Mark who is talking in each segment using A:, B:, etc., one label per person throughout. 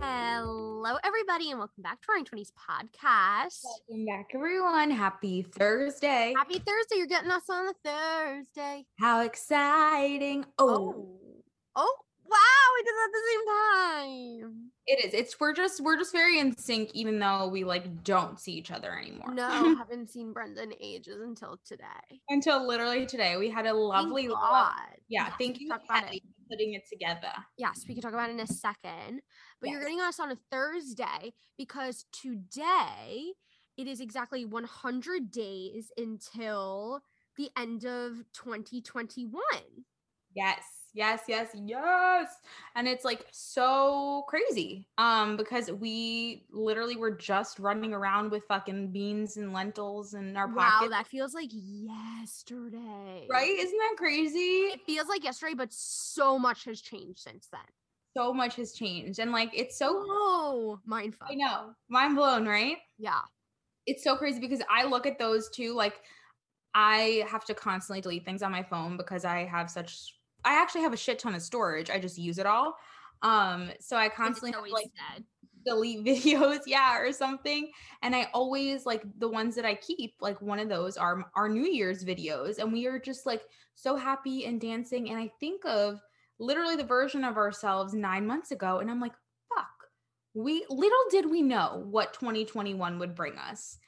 A: Do you believe? Hello, everybody, and welcome back to Roaring Twenties Podcast.
B: Welcome back, everyone. Happy Thursday.
A: Happy Thursday! You're getting us on a Thursday.
B: How exciting. Oh.
A: oh, oh, wow! We did that at the same time.
B: it is. It's we're just we're just very in sync, even though we like don't see each other anymore.
A: No, haven't seen Brenda in ages until today.
B: Until literally today. We had a lovely
A: Thank
B: lo- Yeah,
A: Yes,
B: thank you for putting it together.
A: Yes, we can talk about it in a second. But you're getting us on a Thursday because today it is exactly 100 days until the end of 2021.
B: Yes, yes, yes, yes. And it's like so crazy. Um, because we literally were just running around with fucking beans and lentils in our
A: Wow,
B: pockets.
A: that feels like yesterday.
B: right? Isn't that crazy?
A: It feels like yesterday, but so much has changed since then.
B: So much has changed. And like it's so
A: Oh, mindful.
B: I know. Mind blown, right?
A: Yeah.
B: It's so crazy because I look at those two like I have to constantly delete things on my phone because I have such I actually have a shit ton of storage. I just use it all. Um so I constantly have like delete videos, yeah, or something. And I always like the ones that I keep, like one of those are our New Year's videos. And we are just like so happy and dancing. And I think of literally the version of ourselves nine months ago. And I'm like, fuck, we little did we know what 2021 would bring us.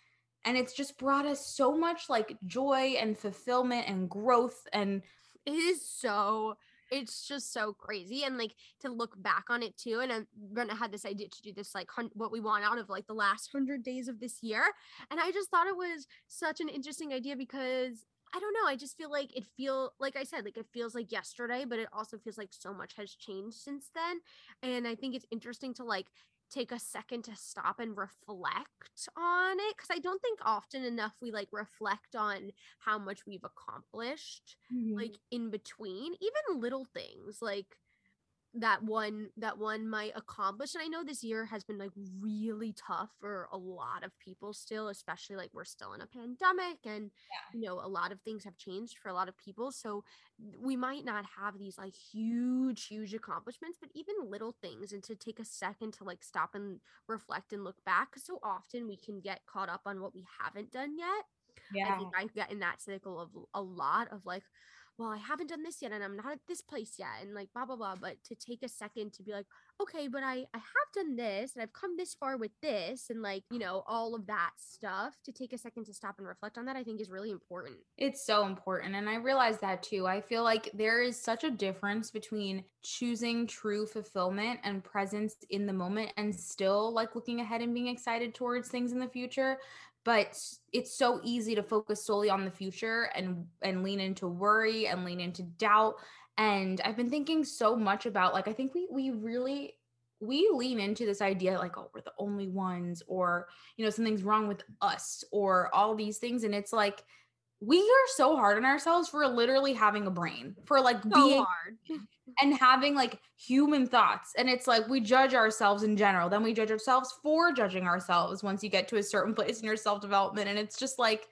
B: And it's just brought us so much like joy and fulfillment and growth. And
A: it is so it's just so crazy and like to look back on it too and i'm gonna had this idea to do this like hun- what we want out of like the last 100 days of this year and i just thought it was such an interesting idea because i don't know i just feel like it feel like i said like it feels like yesterday but it also feels like so much has changed since then and i think it's interesting to like take a second to stop and reflect on it because i don't think often enough we like reflect on how much we've accomplished mm-hmm. like in between even little things like that one that one might accomplish and i know this year has been like really tough for a lot of people still especially like we're still in a pandemic and you know a lot of things have changed for a lot of people so we might not have these like huge huge accomplishments but even little things and to take a second to like stop and reflect and look back so often we can get caught up on what we haven't done yet I
B: yeah.
A: think I get in that cycle of a lot of like, well, I haven't done this yet and I'm not at this place yet and like blah blah blah. But to take a second to be like, okay, but I I have done this and I've come this far with this and like, you know, all of that stuff. To take a second to stop and reflect on that, I think is really important.
B: It's so important. And I realize that too. I feel like there is such a difference between choosing true fulfillment and presence in the moment and still like looking ahead and being excited towards things in the future. But it's so easy to focus solely on the future and and lean into worry and lean into doubt. And I've been thinking so much about like I think we we really we lean into this idea like oh we're the only ones or you know something's wrong with us or all these things and it's like we are so hard on ourselves for literally having a brain for like being
A: hard.
B: and having like human thoughts and it's like we judge ourselves in general then we judge ourselves for judging ourselves once you get to a certain place in your self development and it's just like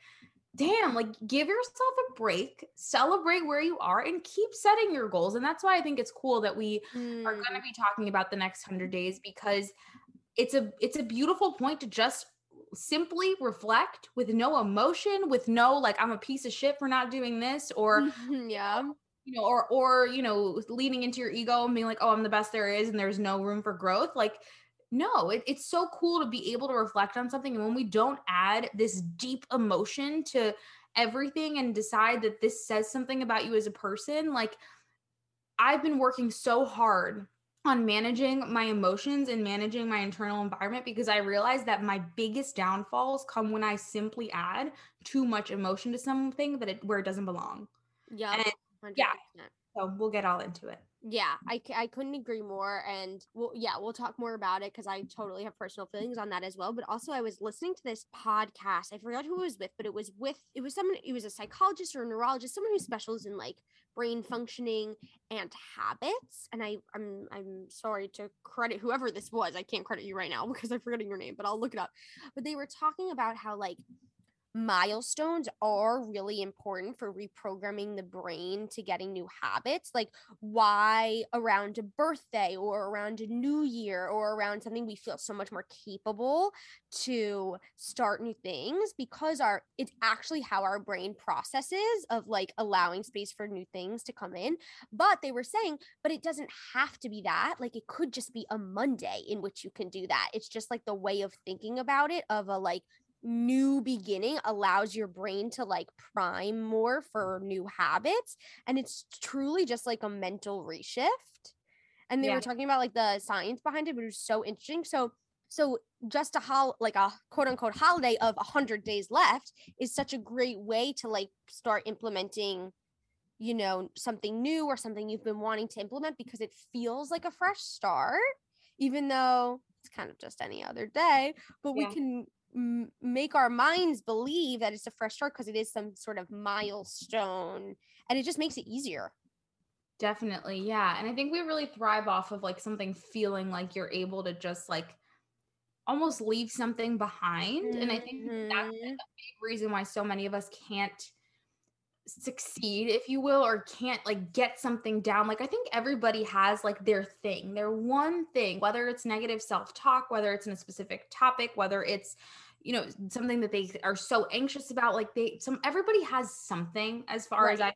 B: damn like give yourself a break celebrate where you are and keep setting your goals and that's why i think it's cool that we are
A: Mm,
B: going to be talking about the next 100 days because it's a it's a beautiful point to just simply reflect with no emotion with no like i'm a piece of shit for not doing this or mm-hmm,
A: yeah.
B: Um, you know or or you know leaning into your ego and being like oh i'm the best there is and there's no room for growth like no it, it's so cool to be able to reflect on something and when we don't add this deep emotion to everything and decide that this says something about you as a person like i've been working so hard on managing my emotions and managing my internal environment because I realized that my biggest downfalls come when I simply add too much emotion to something that it where it doesn't belong.
A: Yeah.
B: Yeah. So we'll get all into it.
A: Yeah, I, I couldn't agree more. And we'll, yeah, we'll talk more about it because I totally have personal feelings on that as well. But also, I was listening to this podcast. I forgot who it was with, but it was with, it was someone, it was a psychologist or a neurologist, someone who specializes in like brain functioning and habits. And I, I'm, I'm sorry to credit whoever this was. I can't credit you right now because I'm forgetting your name, but I'll look it up. But they were talking about how like milestones are really important for reprogramming the brain to getting new habits like why around a birthday or around a new year or around something we feel so much more capable to start new things because our it's actually how our brain processes of like allowing space for new things to come in. But they were saying but it doesn't have to be that like it could just be a monday in which you can do that. It's just like the way of thinking about it of a like new beginning allows your brain to like prime more for new habits and it's truly just like a mental reshift. And they
B: Yeah.
A: were talking about like the science behind it but it was so interesting. So so just a hol like a quote unquote holiday of 100 days left is such a great way to like start implementing you know something new or something you've been wanting to implement because it feels like a fresh start even though it's kind of just any other day but we can m- make our minds believe that it's a fresh start because it is some sort of milestone and it just makes it easier
B: Definitely. Yeah. And I think we really thrive off of like something feeling like you're able to just like almost leave something behind. And I think that's like,
A: Mhm.
B: a big reason why so many of us can't succeed, if you will, or can't like get something down. Like I think everybody has like their thing, their one thing, whether it's negative self-talk, whether it's in a specific topic, whether it's you know something that they are so anxious about like they some everybody has something as far as i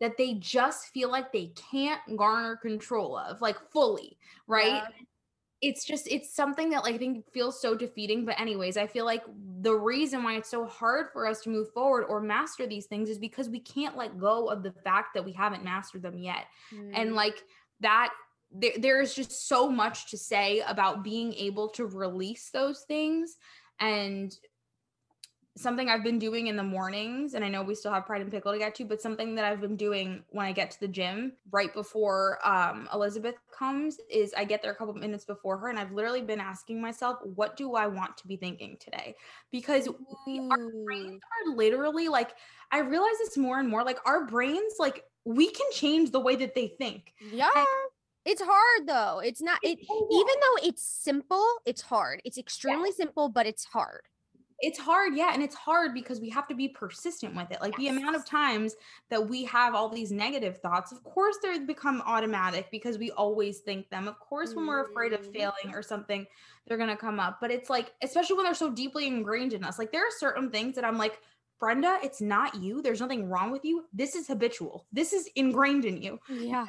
B: that they just feel like they can't garner control of like fully right
A: Yeah.
B: It's just it's something that like I think feels so defeating. But anyways, I feel like the reason why it's so hard for us to move forward or master these things is because we can't let go of the fact that we haven't mastered them yet. And
A: Mm.
B: like that there, there's just so much to say about being able to release those things and something I've been doing in the mornings, and I know we still have Pride and Pickle to get to, but something that I've been doing when I get to the gym right before um, Elizabeth comes is I get there a couple minutes before her, and I've literally been asking myself, what do I want to be thinking today? Because we, our brains are literally like, I realize this more and more, like our brains, like we can change the way that they think.
A: yeah. It's hard though. It's not it even though it's simple it's hard. It's extremely simple but it's hard
B: it's hard yeah and it's hard because we have to be persistent with it like the amount of times that we have all these negative thoughts of course they become automatic because we always think them of course when we're afraid of
A: Mhm.
B: failing or something they're going to come up but it's like especially when they're so deeply ingrained in us like there are certain things that i'm like brenda it's not you there's nothing wrong with you this is habitual this is ingrained in you.
A: Yeah.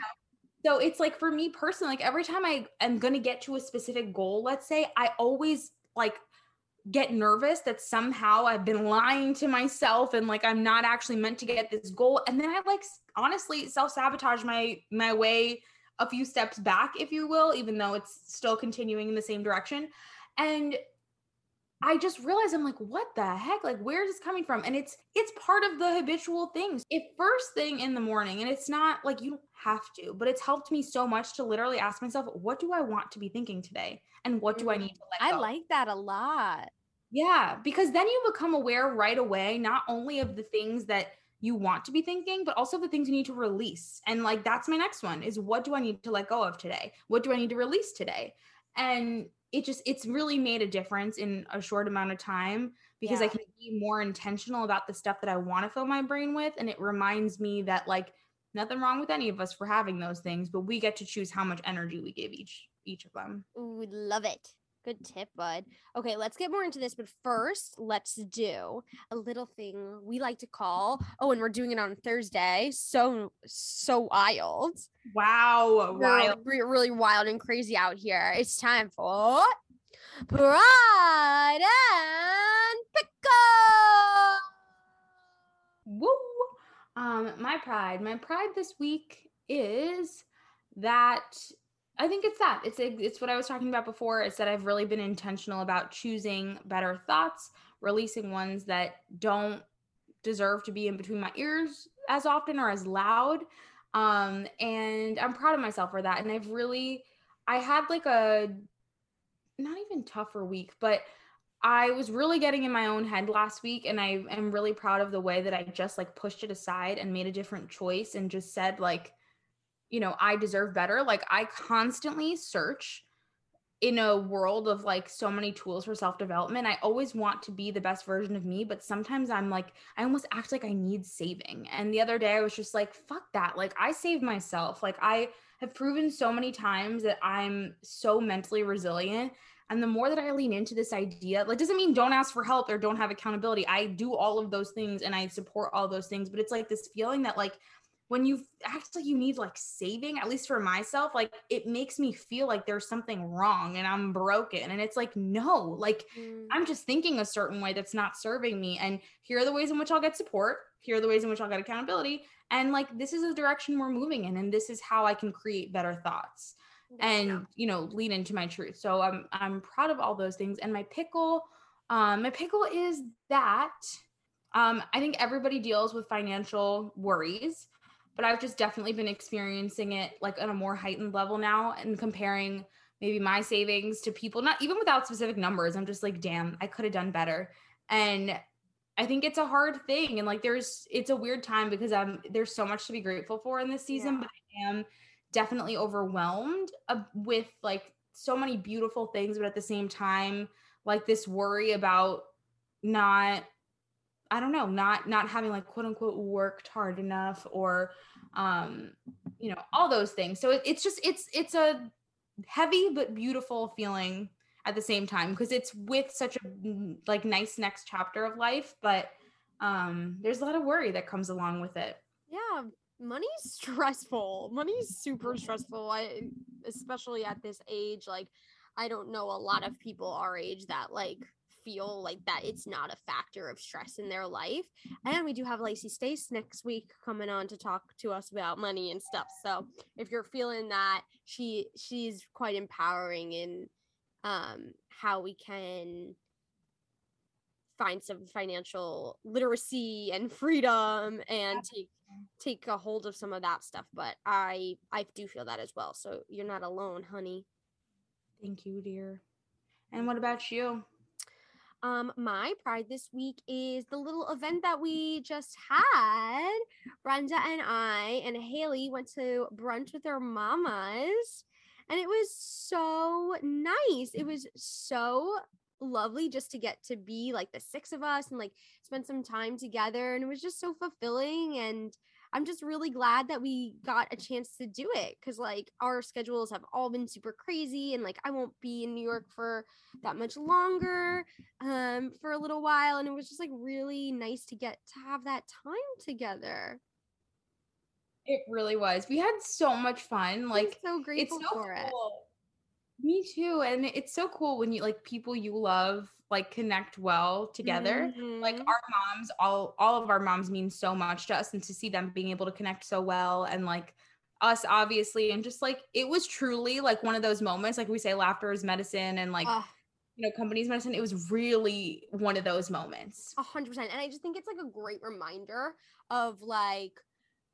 B: So it's like for me personally, like every time I am going to get to a specific goal, let's say, I always like get nervous that somehow I've been lying to myself and like I'm not actually meant to get this goal. And then I like honestly self-sabotage my my way a few steps back, if you will, even though it's still continuing in the same direction. And I just realized I'm like, what the heck? Like, where is this coming from? And it's it's part of the habitual things. If first thing in the morning, and it's not like you don't have to, but it's helped me so much to literally ask myself, what do I want to be thinking today? And what do I
A: Mm,
B: need to let go?
A: i
B: go?
A: like that a lot
B: Yeah, because then you become aware right away, not only of the things that you want to be thinking, but also the things you need to release. And like that's my next one is what do I need to let go of today? What do I need to release today? And it just it's really made a difference in a short amount of time because I can be more intentional about the stuff that I want to fill my brain with. And it reminds me that like nothing wrong with any of us for having those things, but we get to choose how much energy we give each each of them.
A: Ooh, love it. Good tip, bud. Okay, let's get more into this, but first, let's do a little thing we like to call. Oh, and we're doing it on Thursday. So so wild.
B: Wow. Wild.
A: re- really wild and crazy out here. It's time for Pride and Pickle.
B: Woo! Um, my pride. My pride this week is that I think it's that. It's it's what I was talking about before. It's that I've really been intentional about choosing better thoughts, releasing ones that don't deserve to be in between my ears as often or as loud. Um, and I'm proud of myself for that. And I've really, I had like a not even tougher week, but I was really getting in my own head last week. And I am really proud of the way that I just like pushed it aside and made a different choice and just said, like, you know, I deserve better. Like, I constantly search in a world of like so many tools for self development, I always want to be the best version of me, but sometimes I'm like, I almost act like I need saving. And the other day I was just like, fuck that. Like, I saved myself. Like, I have proven so many times that I'm so mentally resilient. And the more that I lean into this idea, like, doesn't mean don't ask for help or don't have accountability. I do all of those things and I support all those things, but it's like this feeling that, like, when you act like you need like saving, at least for myself, like it makes me feel like there's something wrong and I'm broken. And it's like, no, like mm. I'm just thinking a certain way that's not serving me. And here are the ways in which I'll get support. Here are the ways in which I'll get accountability. And like this is the direction we're moving in. And this is how I can create better thoughts and you know lean into my truth. So I'm I'm proud of all those things. And my pickle, um, my pickle is that um, I think everybody deals with financial worries but I've just definitely been experiencing it like on a more heightened level now and comparing maybe my savings to people, not even without specific numbers. I'm just like, damn, I could have done better. And I think it's a hard thing. And like, there's, it's a weird time because I'm, there's so much to be grateful for in this season, yeah. but I am definitely overwhelmed uh, with like so many beautiful things, but at the same time, like this worry about not I don't know, not not having like quote unquote worked hard enough or um you know, all those things. So it, it's just it's it's a heavy but beautiful feeling at the same time because it's with such a like nice next chapter of life, but um there's a lot of worry that comes along with it.
A: Yeah, money's stressful. Money's super stressful. I especially at this age like I don't know a lot of people our age that like feel like that it's not a factor of stress in their life. And we do have Lacey Stace next week coming on to talk to us about money and stuff. So if you're feeling that, she she's quite empowering in um how we can find some financial literacy and freedom and take take a hold of some of that stuff. But i i do feel that as well. So you're not alone honey.
B: Thank you dear. And what about you
A: um, my pride this week is the little event that we just had. Brenda and I and Haley went to brunch with our mamas, and it was so nice. It was so lovely just to get to be like the six of us and like spend some time together. And it was just so fulfilling and I'm just really glad that we got a chance to do it because like our schedules have all been super crazy and like I won't be in New York for that much longer um for a little while and it was just like really nice to get to have that time together.
B: It really was. We had so much fun. Like
A: I'm so grateful it's so for cool.
B: it. Me too. And it's so cool when you like people you love like connect well together. Mm-hmm. Like our moms, all all of our moms mean so much to us and to see them being able to connect so well and like us obviously and just like it was truly like one of those moments like we say laughter is medicine and like you know company's medicine it was really one of those moments
A: a hundred percent and i just think it's like a great reminder of like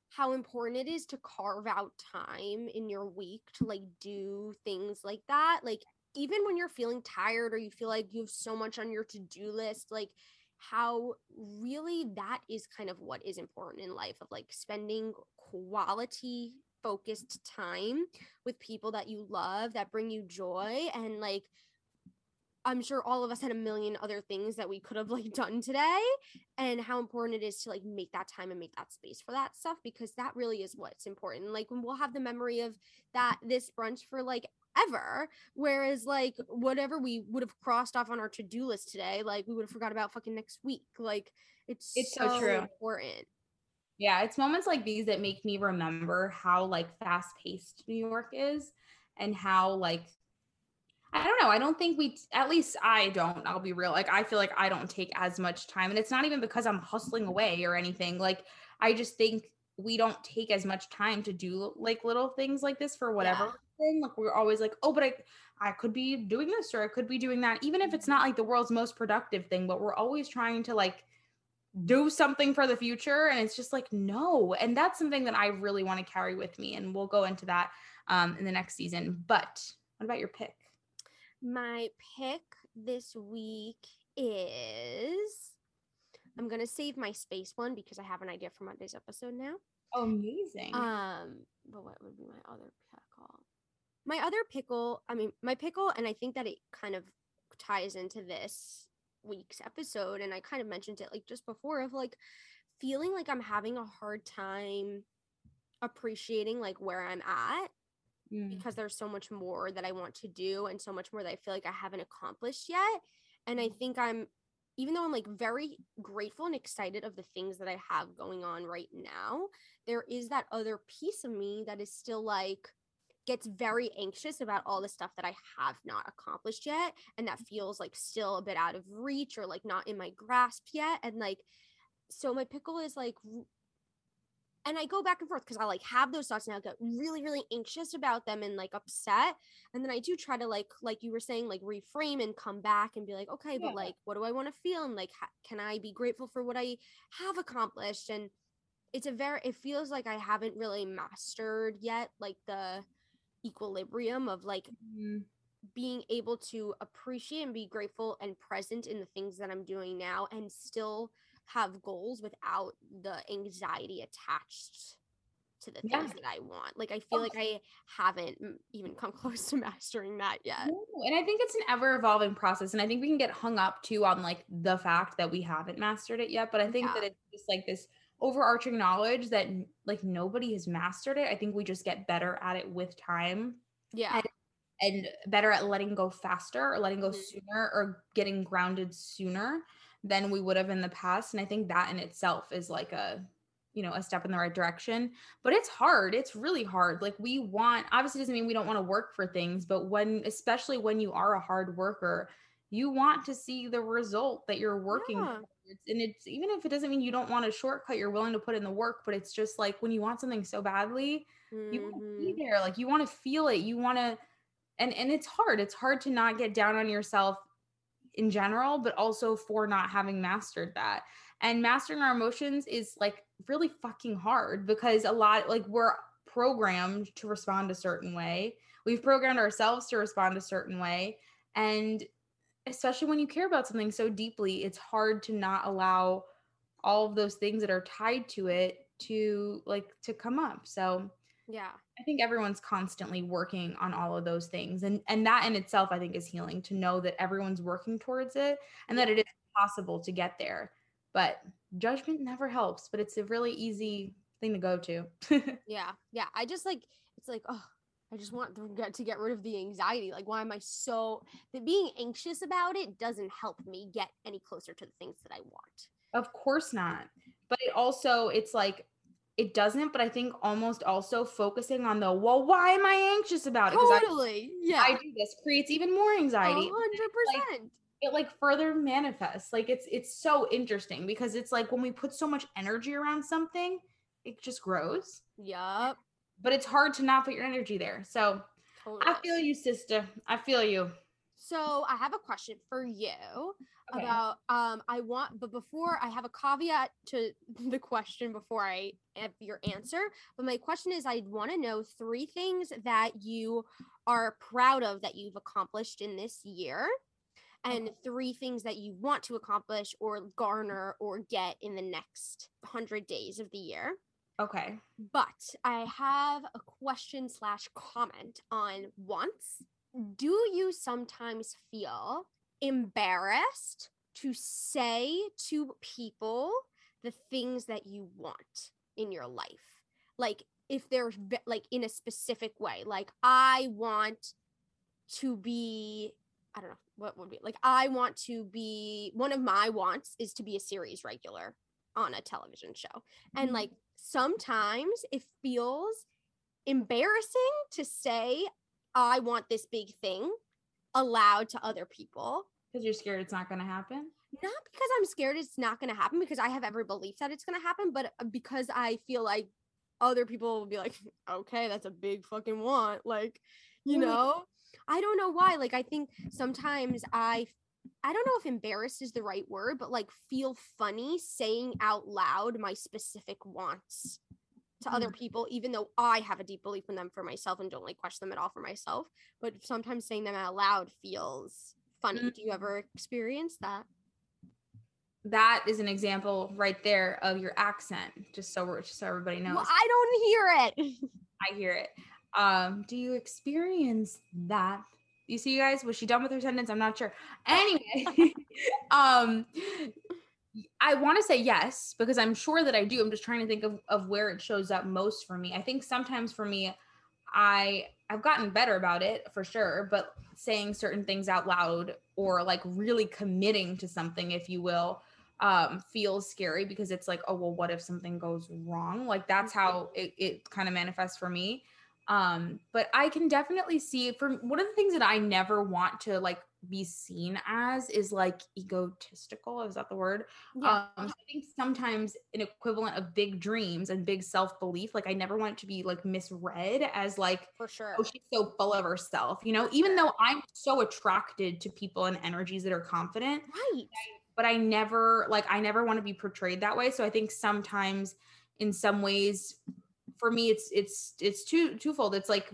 A: how important it is to carve out time in your week to like do things like that like even when you're feeling tired or you feel like you have so much on your to-do list like how really that is kind of what is important in life of like spending quality focused time with people that you love that bring you joy and like I'm sure all of us had a million other things that we could have like done today and how important it is to like make that time and make that space for that stuff because that really is what's important. Like when we'll have the memory of that this brunch for like ever. Whereas like whatever we would have crossed off on our to-do list today, like we would have forgot about fucking next week. Like it's it's so, so true. important.
B: Yeah, it's moments like these that make me remember how like fast-paced New York is and how like I don't know. I don't think we, at least I don't, I'll be real. Like, I feel like I don't take as much time. And it's not even because I'm hustling away or anything. Like, I just think we don't take as much time to do like little things like this for whatever thing. Like we're always like, oh, but I I could be doing this or I could be doing that, even if it's not like the world's most productive thing, but we're always trying to like do something for the future and it's just like no and that's something that i really want to carry with me and we'll go into that um, in the next season but what about your pick
A: My pick this week is I'm gonna save my space one because I have an idea for Monday's episode now.
B: oh, amazing
A: Um, but what would be my other pickle? My other pickle, I mean, my pickle, and I think that it kind of ties into this week's episode, and I kind of mentioned it like just before of like feeling like I'm having a hard time appreciating like where I'm at
B: Mm.
A: because there's so much more that I want to do and so much more that I feel like I haven't accomplished yet. And I think I'm, even though I'm like very grateful and excited of the things that I have going on right now, there is that other piece of me that is still like, gets very anxious about all the stuff that I have not accomplished yet. And that mm-hmm. feels like still a bit out of reach or like not in my grasp yet. And like, so my pickle is like and I go back and forth because I like have those thoughts and I get really, really anxious about them and like upset. And then I do try to like, like you were saying, like reframe and come back and be like, okay,
B: Yeah.
A: but like, what do I want to feel? And like, ha- can I be grateful for what I have accomplished? And it's a very, it feels like I haven't really mastered yet, like the equilibrium of like
B: Mm.
A: being able to appreciate and be grateful and present in the things that I'm doing now and still have goals without the anxiety attached to the things
B: Yeah.
A: that I want. Like I feel
B: Oh.
A: like I haven't even come close to mastering that yet.
B: No, and I think it's an ever evolving process. And I think we can get hung up too on like the fact that we haven't mastered it yet. But I think
A: Yeah.
B: that it's just like this overarching knowledge that like nobody has mastered it. I think we just get better at it with time
A: Yeah.
B: and better at letting go faster or letting go
A: Mhm.
B: sooner or getting grounded sooner than we would have in the past. And I think that in itself is like a you know a step in the right direction but it's hard it's really hard like we want obviously doesn't mean we don't want to work for things but when especially when you are a hard worker you want to see the result that you're working
A: Yeah.
B: Towards and it's even if it doesn't mean you don't want a shortcut you're willing to put in the work but it's just like when you want something so badly you want to be
A: mm-hmm.
B: there like you want to feel it you want to and and it's hard it's hard to not get down on yourself in general but also for not having mastered that. And mastering our emotions is like really fucking hard because a lot like we're programmed to respond a certain way. We've programmed ourselves to respond a certain way and especially when you care about something so deeply it's hard to not allow all of those things that are tied to it to like to come up so
A: Yeah.
B: I think everyone's constantly working on all of those things. And and that in itself I think is healing to know that everyone's working towards it and that it is possible to get there. But judgment never helps, but it's a really easy thing to go to.
A: Yeah. Yeah. I just like it's like, oh, I just want to get to get rid of the anxiety. Like, why am I so that being anxious about it doesn't help me get any closer to the things that I want.
B: of course not. But it also it's like it doesn't, but I think almost also focusing on the well, why am I anxious about it?
A: Totally. yeah.
B: I, I do this creates even more anxiety.
A: hundred percent.
B: it like further manifests like it's it's so interesting because it's like when we put so much energy around something it just grows
A: Yup.
B: But it's hard to not put your energy there so
A: Totally.
B: i feel you sister i feel you
A: So I have a question for you
B: Okay.
A: about um I want but before I have a caveat to the question before I have your answer. But my question is I want to know three things that you are proud of that you've accomplished in this year and three things that you want to accomplish or garner or get in the next 100 days of the year.
B: Okay
A: But I have a question slash comment on wants. Do you sometimes feel embarrassed to say to people the things that you want in your life? Like if there's ve- like in a specific way, like I want to be I don't know what would be like I want to be one of my wants is to be a series regular on a television show. And
B: Mhm.
A: like sometimes it feels embarrassing to say I want this big thing aloud to other people.
B: because you're scared it's not going to happen
A: Not because I'm scared it's not going to happen because I have every belief that it's going to happen, but uh, because I feel like other people will be like, "Okay, that's a big fucking want." Like, you know? I don't know why. Like I think sometimes I I don't know if embarrassed is the right word, but like feel funny saying out loud my specific wants to other people, even though I have a deep belief in them for myself and don't like question them at all for myself. But sometimes saying them out loud feels funny. Do you ever experience that?
B: That is an example right there of your accent, just so just so everybody knows.
A: Well, I don't hear it.
B: I hear it. Um, do you experience that? You see, you guys, was she done with her sentence? I'm not sure. Anyway, um, I want to say yes because I'm sure that I do. I'm just trying to think of, of where it shows up most for me. I think sometimes for me, I I've gotten better about it for sure, but saying certain things out loud or like really committing to something, if you will, um, feels scary because it's like, oh well, what if something goes wrong? Like that's how it, it kind of manifests for me um but i can definitely see from one of the things that i never want to like be seen as is like egotistical is that the word
A: Yeah.
B: um so i think sometimes an equivalent of big dreams and big self-belief like i never want it to be like misread as like
A: For sure.
B: oh she's so full of herself you know even though i'm so attracted to people and energies that are confident
A: Right.
B: but I never like I never want to be portrayed that way. So I think sometimes in some ways for me it's it's it's two twofold. It's like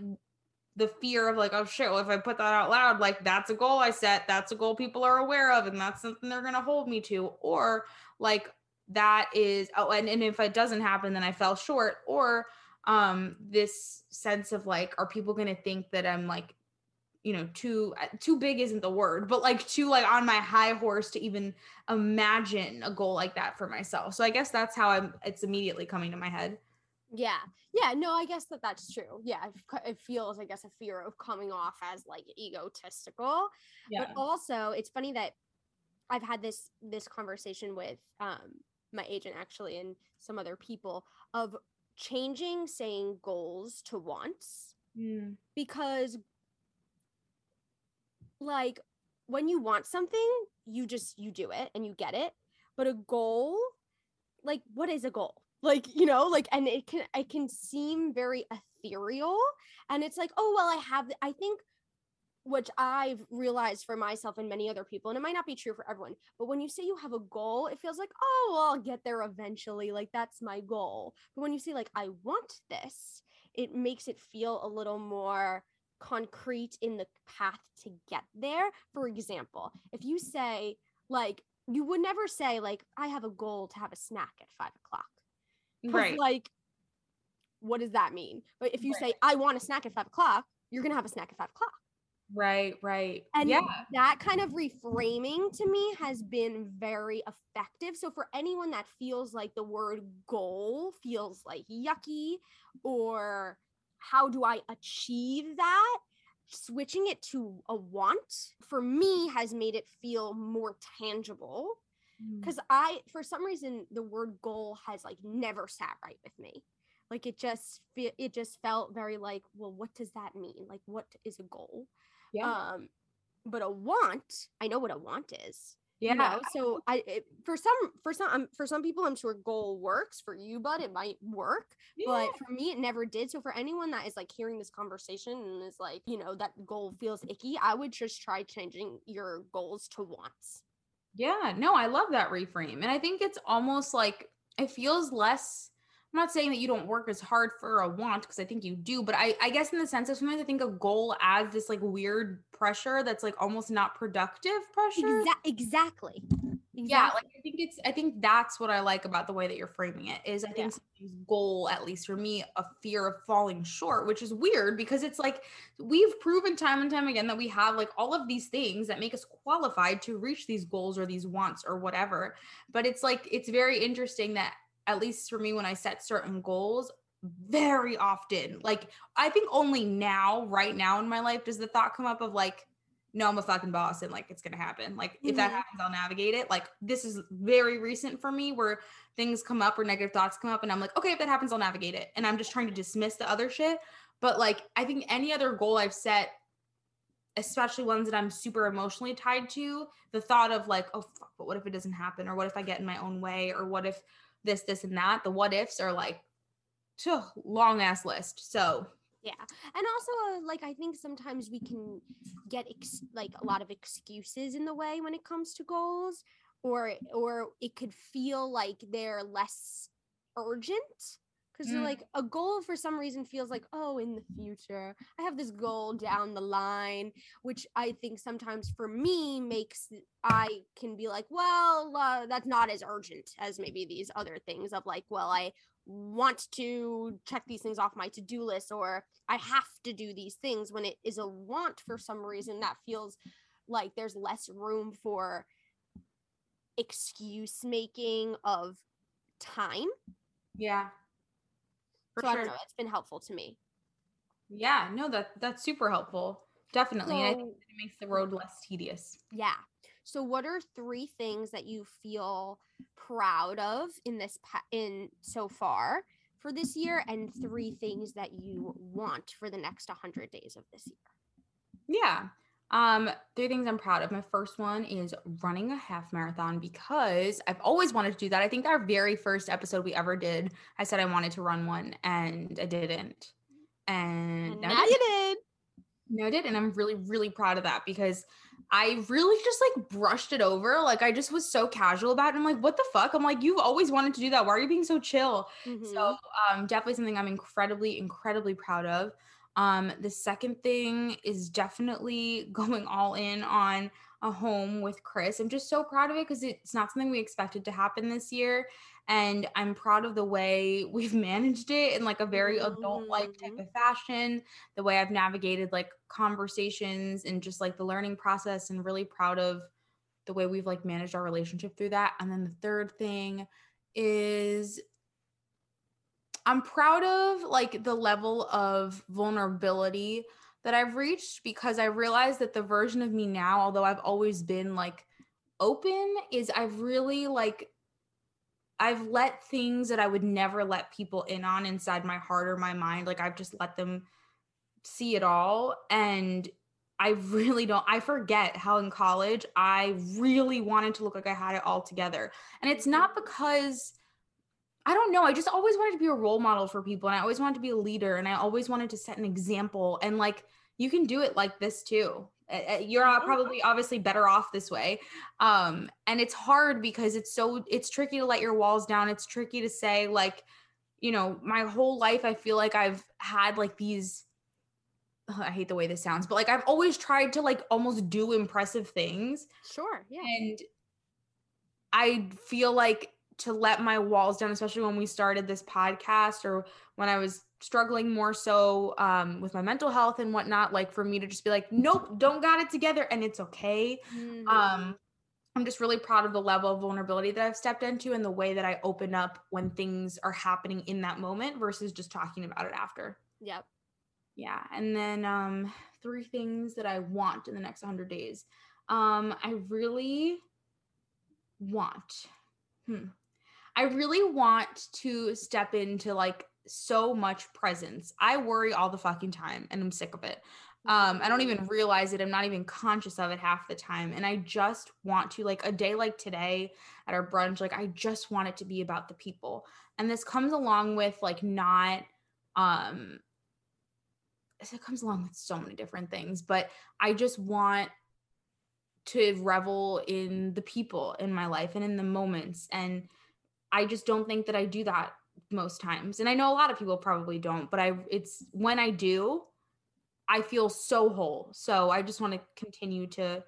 B: the fear of like, oh shit, well, if I put that out loud, like that's a goal I set, that's a goal people are aware of, and that's something they're gonna hold me to. Or like that is oh, and, and if it doesn't happen, then I fell short. Or um this sense of like, are people gonna think that I'm like you know too too big isn't the word but like too like on my high horse to even imagine a goal like that for myself so i guess that's how i'm it's immediately coming to my head
A: Yeah. Yeah. No, I guess that that's true. Yeah. It feels, I guess, a fear of coming off as like egotistical. But also, it's funny that I've had this this conversation with um my agent actually and some other people of changing saying goals to wants
B: Mm.
A: because like when you want something, you just you do it and you get it. But a goal, like what is a goal? Like, you know, like and it can it can seem very ethereal and it's like, oh well, I have I think which I've realized for myself and many other people, and it might not be true for everyone, but when you say you have a goal, it feels like, oh, well, I'll get there eventually. Like, that's my goal. But when you say, like, I want this, it makes it feel a little more concrete in the path to get there. For example, if you say, like, you would never say, like, I have a goal to have a snack at five o'clock.
B: Right
A: Like, what does that mean? But if you
B: Right.
A: say, I want a snack at five o'clock, you're going to have a snack at five o'clock.
B: right right
A: And
B: yeah
A: that kind of reframing to me has been very effective. So for anyone that feels like the word goal feels like yucky or how do I achieve that? Switching it to a want for me has made it feel more tangible. Because I, for some reason, the word goal has like never sat right with me. Like it just, fe- it just felt very like, well, what does that mean? Like, what is a goal?
B: yeah
A: Um, but a want, I know what a want is.
B: yeah
A: You know? So I, it, for some, for some, um, for some people, I'm sure goal works. For you, but it might work. But for me, it never did. So for anyone that is like hearing this conversation and is like, you know, that goal feels icky, I would just try changing your goals to wants.
B: Yeah, no, I love that reframe. And I think it's almost like it feels less. I'm not saying that you don't work as hard for a want because I think you do, but I, I guess in the sense of sometimes I think a goal adds this like weird pressure that's like almost not productive pressure.
A: Exa- exactly.
B: Yeah, like I think it's I think that's what I like about the way that you're framing it is I think sometimes goal, at least for me, a fear of falling short, which is weird because it's like we've proven time and time again that we have like all of these things that make us qualified to reach these goals or these wants or whatever. But it's like it's very interesting that at least for me when I set certain goals, very often, like I think only now, right now in my life, does the thought come up of like, no, I'm a fucking boss and like it's gonna happen. Like if that
A: Mhm.
B: happens, I'll navigate it. Like this is very recent for me where things come up or negative thoughts come up and I'm like, okay, if that happens, I'll navigate it. And I'm just trying to dismiss the other shit. But like I think any other goal I've set, especially ones that I'm super emotionally tied to, the thought of like, oh fuck, but what if it doesn't happen? Or what if I get in my own way? Or what if this, this, and that? The what ifs are like long ass list. So
A: Yeah. And also uh, like I think sometimes we can get ex- like a lot of excuses in the way when it comes to goals or or it could feel like they're less urgent because
B: Mm.
A: like a goal for some reason feels like oh in the future i have this goal down the line which i think sometimes for me makes i can be like well uh, that's not as urgent as maybe these other things of like well i want to check these things off my to-do list or i have to do these things when it is a want for some reason that feels like there's less room for excuse making of time
B: Yeah. For
A: so I don't
B: sure.
A: know. It's been helpful to me.
B: Yeah, no, that that's super helpful. Definitely. and I think it makes the road less tedious.
A: Yeah. So what are three things that you feel proud of in this pa- in so far for this year and three things that you want for the next 100 days of this year?
B: Yeah. Um, three things I'm proud of. My first one is running a half marathon because I've always wanted to do that. I think our very first episode we ever did, I said I wanted to run one and I didn't. And,
A: And
B: now I did.
A: you did.
B: No, I did. And I'm really, really proud of that because I really just like brushed it over. Like I just was so casual about it. I'm like, what the fuck? I'm like, you've always wanted to do that. Why are you being so chill?
A: Mhm.
B: So um definitely something I'm incredibly, incredibly proud of. Um, the second thing is definitely going all in on a home with Chris. I'm just so proud of it because it's not something we expected to happen this year. And I'm proud of the way we've managed it in like a very adult like type
A: Mhm.
B: of fashion, the way I've navigated like conversations and just like the learning process, and really proud of the way we've like managed our relationship through that. And then the third thing is I'm proud of like the level of vulnerability that I've reached because I realized that the version of me now, although I've always been like open, is I've really like I've let things that I would never let people in on inside my heart or my mind, like I've just let them see it all. And I really don't, I forget how in college I really wanted to look like I had it all together. And it's not mm-hmm. because I don't know, I just always wanted to be a role model for people and I always wanted to be a leader and I always wanted to set an example. And like, you can do it like this too. You're uh, probably obviously better off this way. Um, and it's hard because it's so, it's tricky to let your walls down. It's tricky to say, like, you know, my whole life, I feel like I've had like these ugh, I hate the way this sounds, but like I've always tried to like almost do impressive things.
A: Sure. Yeah.
B: And I feel like to let my walls down, especially when we started this podcast or when I was struggling more so um, with my mental health and whatnot, like for me to just be like, nope, don't got it together and it's okay.
A: Mhm.
B: Um, I'm just really proud of the level of vulnerability that I've stepped into and the way that I open up when things are happening in that moment versus just talking about it after.
A: yep.
B: Yeah. And then um three things that I want in the next 100 days. Um I really want hmm, I really want to step into like so much presence. I worry all the fucking time and I'm sick of it. Um I don't even realize it. I'm not even conscious of it half the time and I just want to like a day like today at our brunch like I just want it to be about the people. And this comes along with like not um it comes along with so many different things, but I just want to revel in the people in my life and in the moments. And I just don't think that I do that most times. And I know a lot of people probably don't, but I it's when I do, I feel so whole. So I just want to continue to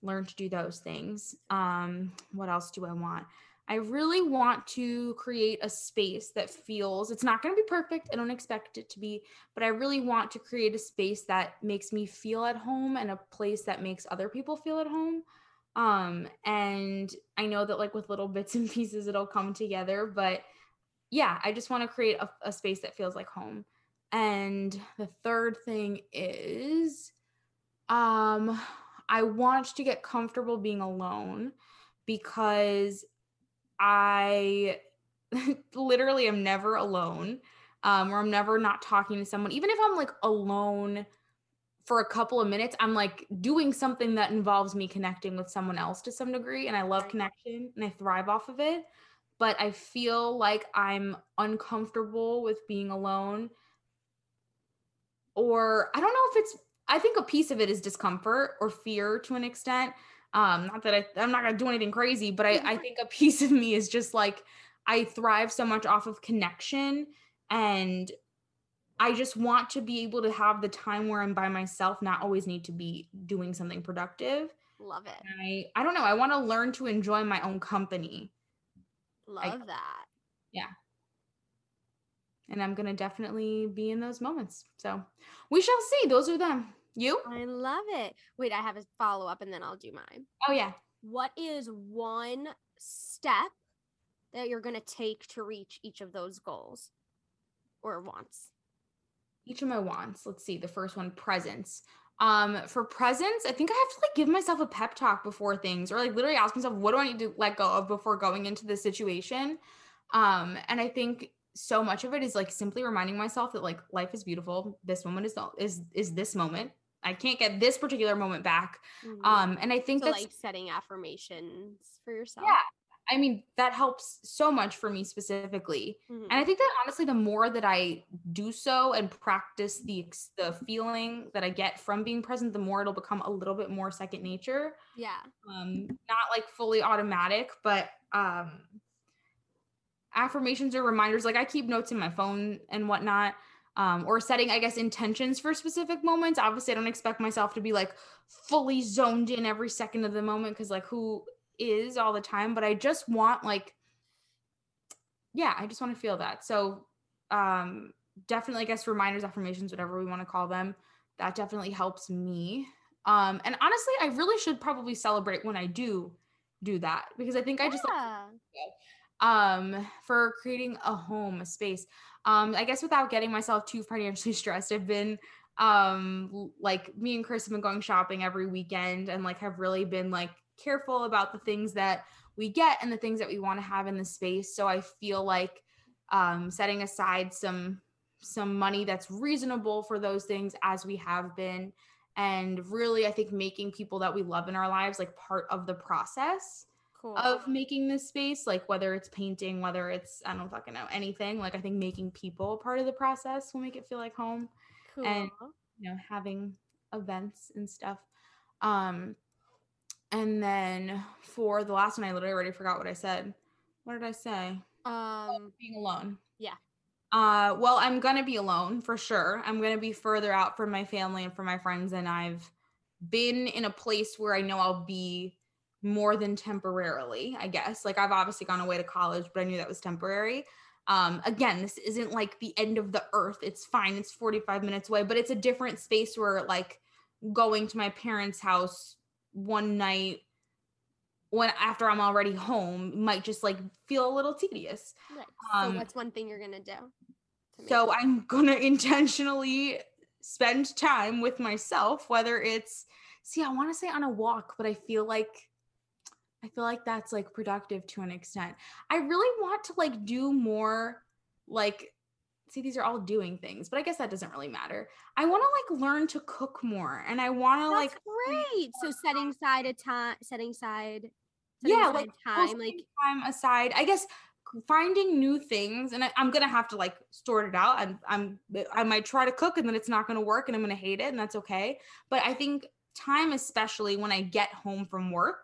B: learn to do those things. Um, what else do I want? I really want to create a space that feels it's not going to be perfect. I don't expect it to be, but I really want to create a space that makes me feel at home and a place that makes other people feel at home. Um, and I know that like with little bits and pieces it'll come together, but yeah, I just want to create a, a space that feels like home. And the third thing is um I want to get comfortable being alone because I literally am never alone. Um, or I'm never not talking to someone. Even if I'm like alone for a couple of minutes, I'm like doing something that involves me connecting with someone else to some degree. And I love connection and I thrive off of it. But I feel like I'm uncomfortable with being alone or I don't know if it's I think a piece of it is discomfort or fear to an extent. Um, not that I, I'm not gonna do anything crazy, but I, I think a piece of me is just like I thrive so much off of connection and I just want to be able to have the time where I'm by myself, not always need to be doing something productive.
A: Love it.
B: And I I don't know, I want to learn to enjoy my own company.
A: Love that.
B: Yeah. And I'm going to definitely be in those moments. So, we shall see. Those are them. You?
A: I love it. Wait, I have a follow up and then I'll do mine.
B: Oh yeah.
A: What is one step that you're going to take to reach each of those goals or wants?
B: Each of my wants. Let's see. The first one, presence. Um, for presence, I think I have to like give myself a pep talk before things, or like literally ask myself, what do I need to let go of before going into the situation? Um, and I think so much of it is like simply reminding myself that like life is beautiful. This moment is is is this moment. I can't get this particular moment back.
A: Mhm.
B: Um, and I think
A: so
B: that's
A: like setting affirmations for yourself.
B: yeah. I mean, that helps so much for me specifically.
A: Mhm.
B: And I think that honestly, the more that I do so and practice the the feeling that I get from being present, the more it'll become a little bit more second nature.
A: yeah.
B: Um, not like fully automatic, but um, affirmations or reminders. Like I keep notes in my phone and whatnot. Um, or setting, I guess, intentions for specific moments. Obviously, I don't expect myself to be like fully zoned in every second of the moment because, like, who is all the time? But I just want like yeah, I just want to feel that. So um definitely I guess reminders, affirmations, whatever we want to call them, that definitely helps me. Um and honestly, I really should probably celebrate when I do do that because I think I just like um for creating a home a space um i guess without getting myself too financially stressed i've been um like me and chris have been going shopping every weekend and like have really been like careful about the things that we get and the things that we want to have in the space so i feel like um setting aside some some money that's reasonable for those things as we have been and really i think making people that we love in our lives like part of the process
A: cool.
B: of making this space, like whether it's painting, whether it's I don't fucking know anything. Like I think making people part of the process will make it feel like home.
A: cool.
B: and- You know, having events and stuff. Um, and then for the last one, I literally already forgot what I said. What did I say?
A: um
B: Being alone.
A: Yeah.
B: Uh, well, I'm gonna be alone for sure. I'm gonna be further out from my family and from my friends, and I've been in a place where I know I'll be more than temporarily, I guess. Like I've obviously gone away to college, but I knew that was temporary. Um, again, this isn't like the end of the earth. It's fine. It's 45 minutes away, but it's a different space where like going to my parents' house one night when after I'm already home might just like feel a little tedious.
A: nice.
B: um,
A: so what's one thing you're gonna do? to
B: So
A: it-
B: I'm gonna intentionally spend time with myself, whether it's see, I want to say on a walk, but I feel like I feel like that's like productive to an extent. I really want to like do more like see these are all doing things, but I guess that doesn't really matter. I want to like learn to cook more and I want to like
A: great. So setting aside a time, setting aside, setting
B: yeah,
A: aside
B: like
A: time, like
B: time aside. I guess finding new things, and I, I'm gonna have to like sort it out. I'm, I'm, I might try to cook, and then it's not gonna work, and I'm gonna hate it, and that's okay. But I think time, especially when I get home from work,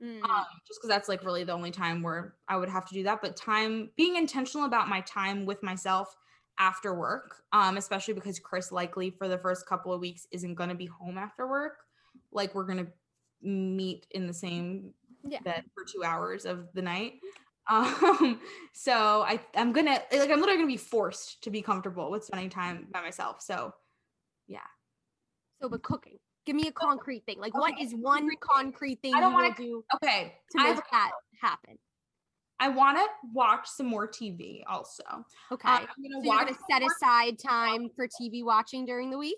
A: mm,
B: um, just because that's like really the only time where I would have to do that. But time, being intentional about my time with myself after work, um, especially because Chris likely for the first couple of weeks isn't gonna be home after work. Like we're gonna meet in the same
A: Yeah.
B: bed for two hours of the night. Um, so I I'm gonna like I'm literally gonna be forced to be comfortable with spending time by myself. So yeah.
A: so but cooking. Give me a concrete thing. Like what
B: Okay,
A: is one
B: concrete thing. I
A: you
B: don't
A: will
B: wanna-
A: do
B: okay,
A: to make that happen?
B: I want to watch some more TV. Also,
A: Okay.
B: Uh, I'm gonna
A: so
B: watch
A: gonna set aside time for TV watching during the week?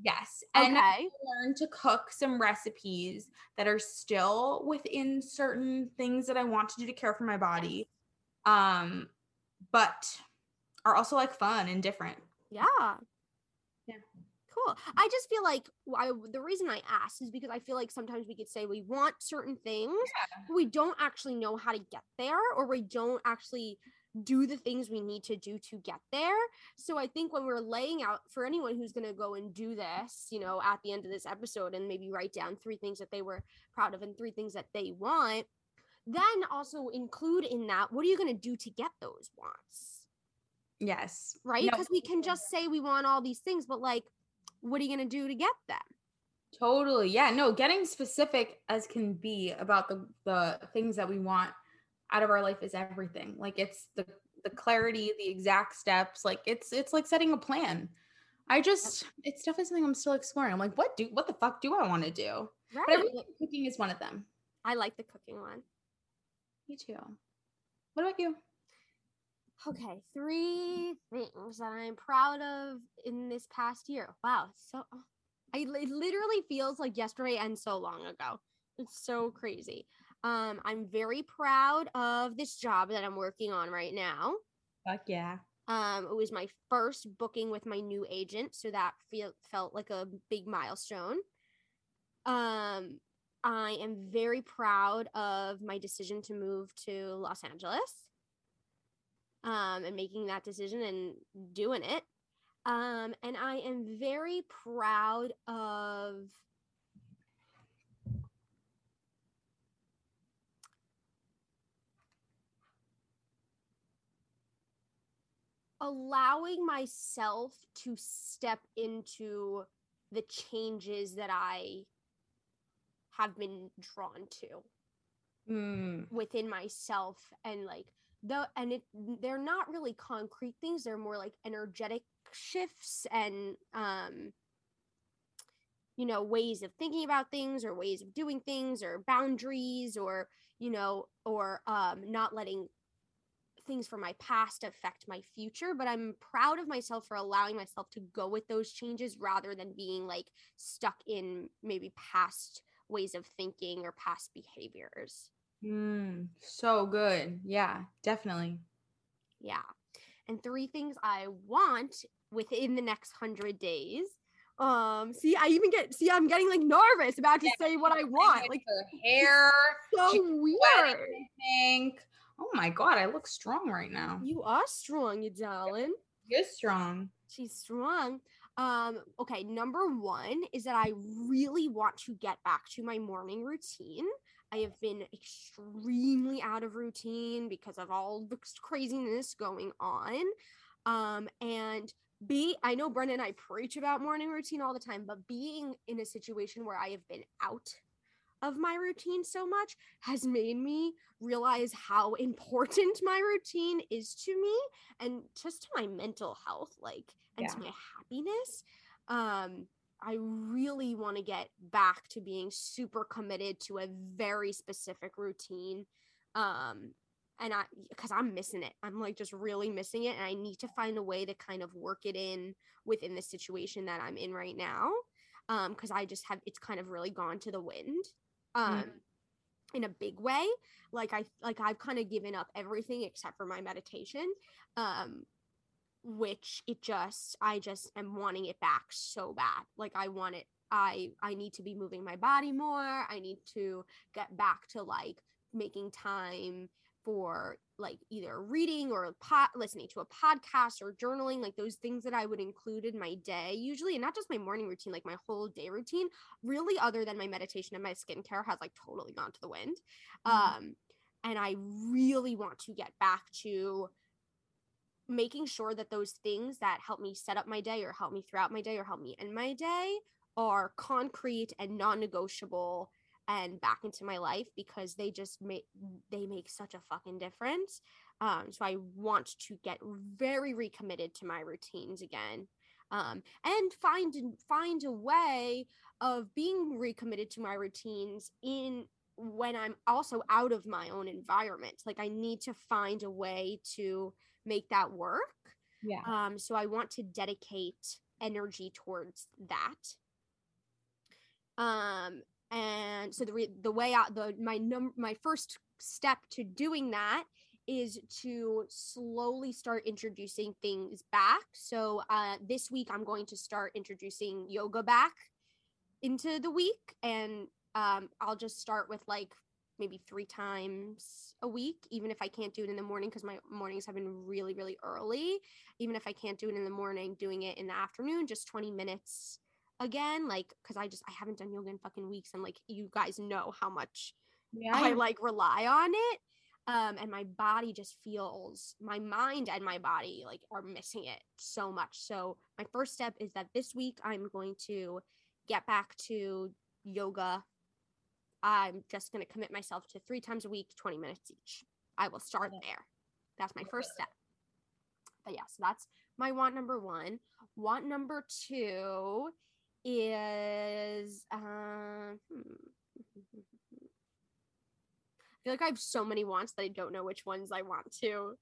B: Yes, and
A: Okay.
B: learn to cook some recipes that are still within certain things that I want to do to care for my body, um, but are also like fun and different.
A: Yeah. Cool. I just feel like I, the reason I asked is because I feel like sometimes we could say we want certain things, but we don't actually know how to get there, or we don't actually do the things we need to do to get there. So I think when we're laying out for anyone who's going to go and do this, you know, at the end of this episode and maybe write down three things that they were proud of and three things that they want, then also include in that what are you going to do to get those wants?
B: Yes.
A: Right?
B: No,
A: Because we can just say we want all these things, but like, what are you going to do to get them?
B: Totally. Yeah. No, getting specific as can be about the the things that we want out of our life is everything. Like it's the the clarity, the exact steps. Like it's it's like setting a plan. I just it's definitely something I'm still exploring. I'm like, what do what the fuck do I want to do? But I
A: Right.
B: really cooking is one of them.
A: I like the cooking one.
B: Me too. What about you?
A: Okay, three things that I'm proud of in this past year. Wow, so I it literally feels like yesterday and so long ago. It's so crazy. Um, I'm very proud of this job that I'm working on right now.
B: Fuck yeah.
A: Um, it was my first booking with my new agent, so that feel, felt like a big milestone. Um, I am very proud of my decision to move to Los Angeles. Um, and making that decision and doing it. Um, and I am very proud of allowing myself to step into the changes that I have been drawn to
B: Mm,
A: within myself and like the and it they're not really concrete things they're more like energetic shifts and um you know ways of thinking about things or ways of doing things or boundaries or you know or um not letting things from my past affect my future but i'm proud of myself for allowing myself to go with those changes rather than being like stuck in maybe past ways of thinking or past behaviors
B: mm, so good. Yeah, definitely.
A: Yeah. And three things I want within the next hundred days. Um, see, I even get see, I'm getting like nervous about to say what I want. Like
B: her hair,
A: so weird.
B: I think. Oh my god, I look strong right now.
A: You are strong, you darling.
B: You're strong.
A: She's strong. Um, okay, number one is that I really want to get back to my morning routine. I have been extremely out of routine because of all the craziness going on. Um, and be I know Brenna and I preach about morning routine all the time, but being in a situation where I have been out of my routine so much has made me realize how important my routine is to me and just to my mental health like and to my happiness um i really want to get back to being super committed to a very specific routine um and i because i'm missing it. I'm like just really missing it and i need to find a way to kind of work it in within the situation that i'm in right now um because i just have it's kind of really gone to the wind um in a big way. Like i like i've kind of given up everything except for my meditation um which it just i just am wanting it back so bad. Like i want it i i need to be moving my body more. I need to get back to like making time for like either reading or pot listening to a podcast or journaling like those things that i would include in my day usually and not just my morning routine like my whole day routine really other than my meditation and my skincare has like totally gone to the wind.
B: Mhm.
A: um and i really want to get back to making sure that those things that help me set up my day or help me throughout my day or help me end my day are concrete and non-negotiable and back into my life because they just make they make such a fucking difference. Um so i want to get very recommitted to my routines again. Um and find find a way of being recommitted to my routines in when i'm also out of my own environment. Like i need to find a way to make that work.
B: Yeah.
A: um so i want to dedicate energy towards that. Um and so the re- the way out the my num my first step to doing that is to slowly start introducing things back. So uh this week i'm going to start introducing yoga back into the week and um i'll just start with like maybe three times a week, even if I can't do it in the morning because my mornings have been really, really early. Even if I can't do it in the morning, doing it in the afternoon, just 20 minutes again, like, because I just, I haven't done yoga in fucking weeks. And like, you guys know how much
B: Yeah.
A: I like rely on it. Um, and my body just feels my mind and my body like are missing it so much. So my first step is that this week I'm going to get back to yoga. I'm just going to commit myself to three times a week, 20 minutes each. I will start there. That's my first step. But yeah, so that's my want number one. Want number two is um, hmm. I feel like I have so many wants that I don't know which ones I want to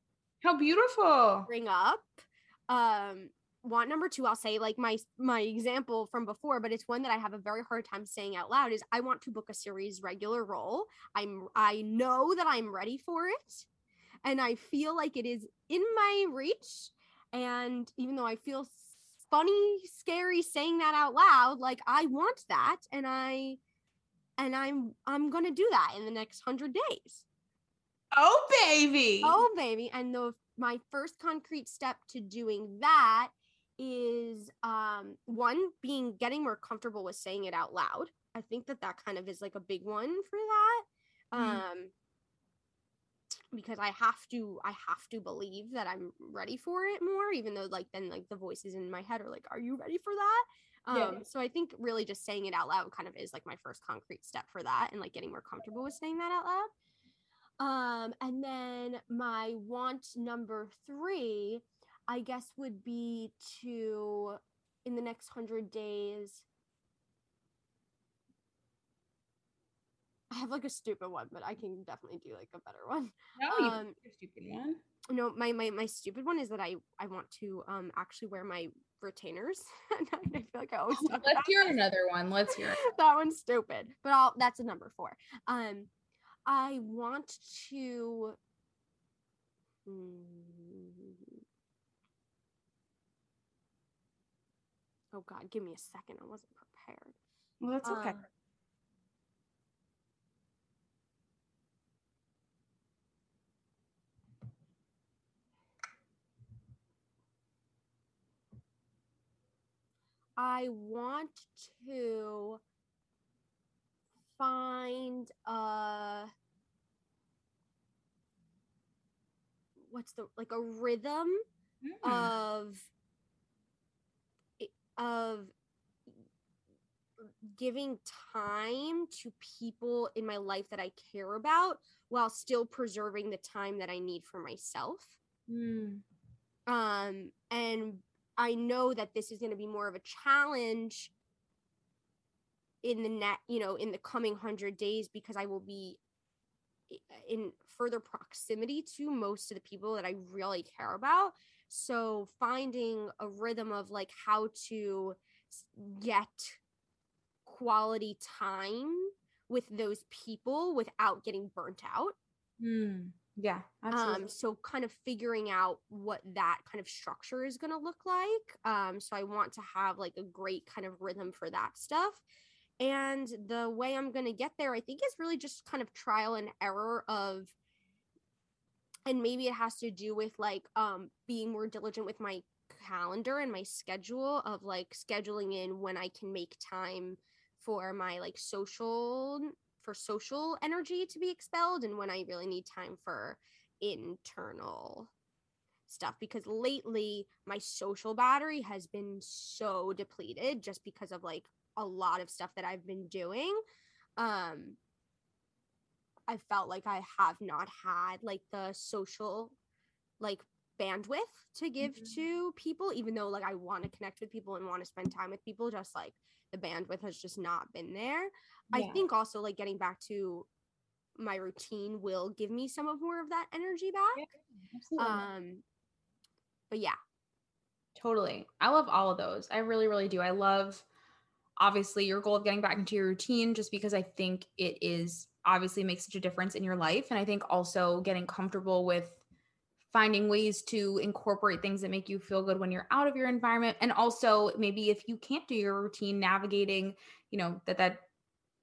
B: How beautiful.
A: bring up. Um, want number two, I'll say like my my example from before, but it's one that I have a very hard time saying out loud. Is I want to book a series regular role. I'm I know that I'm ready for it, and I feel like it is in my reach. And even though I feel funny, scary saying that out loud, like I want that, and I and I'm I'm gonna do that in the next hundred days.
B: Oh, baby.
A: Oh, baby. And the my first concrete step to doing that is um one being getting more comfortable with saying it out loud. I think that that kind of is like a big one for that.
B: Mhm.
A: Um because I have to I have to believe that I'm ready for it more even though like then like the voices in my head are like are you ready for that? Um
B: Yeah.
A: so I think really just saying it out loud kind of is like my first concrete step for that and like getting more comfortable with saying that out loud. Um, and then my want number three, I guess, would be to in the next hundred days. I have like a stupid one, but I can definitely do like a better one.
B: no, you
A: um,
B: stupid one.
A: No, my my my stupid one is that I I want to um actually wear my retainers. and I feel like I always
B: Let's hear another one. Let's hear
A: that one's stupid, but I'll that's a number four. Um, I want to. Hmm. Oh God, give me a second. I wasn't prepared.
B: Well, that's okay.
A: Um, I want to find a what's the like a rhythm
B: Mm.
A: of of giving time to people in my life that I care about while still preserving the time that I need for myself
B: Mm.
A: um and i know that this is going to be more of a challenge in the net you know in the coming 100 days because i will be in further proximity to most of the people that i really care about so finding a rhythm of like how to get quality time with those people without getting burnt out
B: Mm. Yeah, absolutely.
A: um so kind of figuring out what that kind of structure is going to look like um so i want to have like a great kind of rhythm for that stuff and the way i'm going to get there i think is really just kind of trial and error of and maybe it has to do with like um being more diligent with my calendar and my schedule of like scheduling in when i can make time for my like social for social energy to be expelled and when i really need time for internal stuff because lately my social battery has been so depleted just because of like a lot of stuff that I've been doing. Um I felt like I have not had like the social like bandwidth to give
B: Mhm.
A: to people even though like I want to connect with people and want to spend time with people just like the bandwidth has just not been there. I think also like getting back to my routine will give me some of more of that energy back.
B: Yeah, absolutely.
A: Um but yeah.
B: Totally. I love all of those. I really, really do. I love obviously your goal of getting back into your routine just because I think it is obviously makes such a difference in your life. And I think also getting comfortable with finding ways to incorporate things that make you feel good when you're out of your environment. And also maybe if you can't do your routine, navigating, you know, that that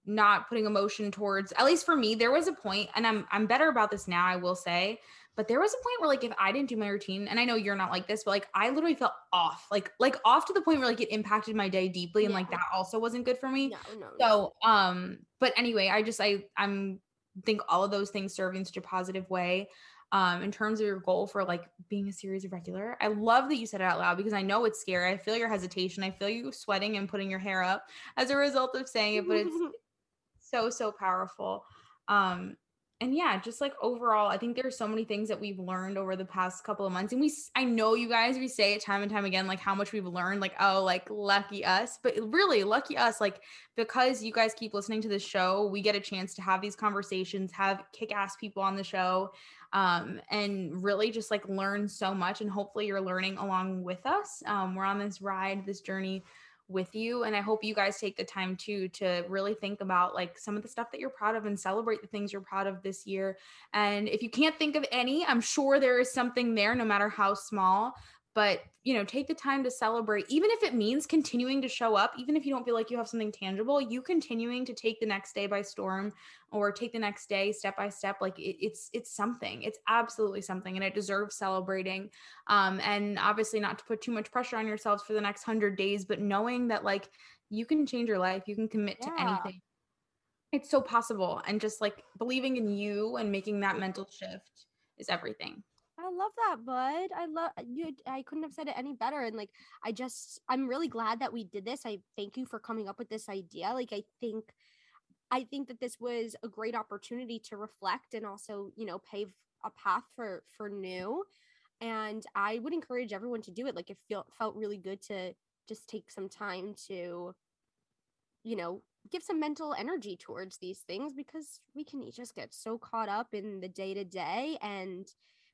B: not putting emotion towards at least for me there was a point and i'm i'm better about this now i will say but there was a point where like if i didn't do my routine and i know you're not like this but like i literally felt off like like off to the point where like it impacted my day deeply and
A: Yeah.
B: like that also wasn't good for me.
A: No, no, no.
B: so um but anyway i just i i'm think all of those things serve in such a positive way um in terms of your goal for like being a series of regular. I love that you said it out loud because i know it's scary. I feel your hesitation. I feel you sweating and putting your hair up as a result of saying it but it's so so powerful. Um and yeah just like overall i think there's so many things that we've learned over the past couple of months and we I know you guys we say it time and time again like how much we've learned like oh like lucky us but really lucky us like because you guys keep listening to the show we get a chance to have these conversations have kick-ass people on the show um and really just like learn so much and hopefully you're learning along with us um we're on this ride this journey with you and i hope you guys take the time too to really think about like some of the stuff that you're proud of and celebrate the things you're proud of this year. And if you can't think of any i'm sure there is something there no matter how small but you know take the time to celebrate even if it means continuing to show up even if you don't feel like you have something tangible you continuing to take the next day by storm or take the next day step by step like it, it's it's something it's absolutely something and it deserves celebrating um and obviously not to put too much pressure on yourselves for the next 100 days but knowing that like you can change your life you can commit to anything. It's so possible and just like believing in you and making that mental shift is everything
A: love that, bud. I love you. I couldn't have said it any better. And like, I just, I'm really glad that we did this. I thank you for coming up with this idea. Like, I think, I think that this was a great opportunity to reflect and also, you know, pave a path for for new. And I would encourage everyone to do it. Like, it felt felt really good to just take some time to, you know, give some mental energy towards these things because we can just get so caught up in the day to day and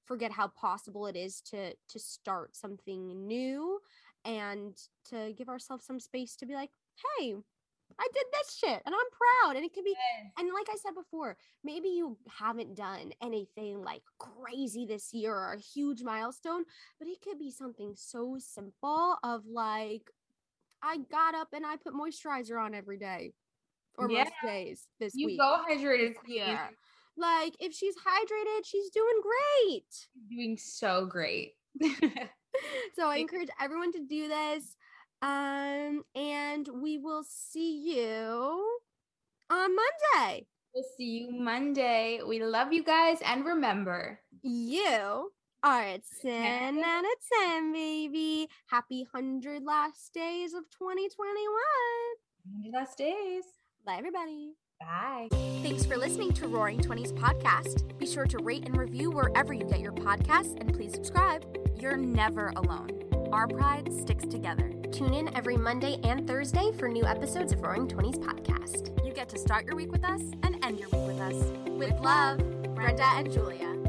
A: forget how possible it is to to start something new and to give ourselves some space to be like hey i did this shit and i'm proud. And it can be and like i said before maybe you haven't done anything like crazy this year or a huge milestone but it could be something so simple of like i got up and i put moisturizer on every day or most days this
B: you
A: week.
B: You go hydrated
A: yeah like if she's hydrated she's doing great
B: doing so great
A: so I encourage everyone to do this. Um, and we will see you on Monday.
B: we'll see you monday we love you guys and remember
A: You are at 10 out of 10, baby. Happy 100 last days of 2021.
B: 100 last days
A: Bye, everybody.
B: Bye
C: Thanks for listening to Roaring Twenties podcast. Be sure to rate and review wherever you get your podcasts and please subscribe. You're never alone. Our pride sticks together.
D: Tune in every Monday and Thursday for new episodes of Roaring Twenties podcast.
C: You get to start your week with us and end your week with us. With love, Brenna and Julia.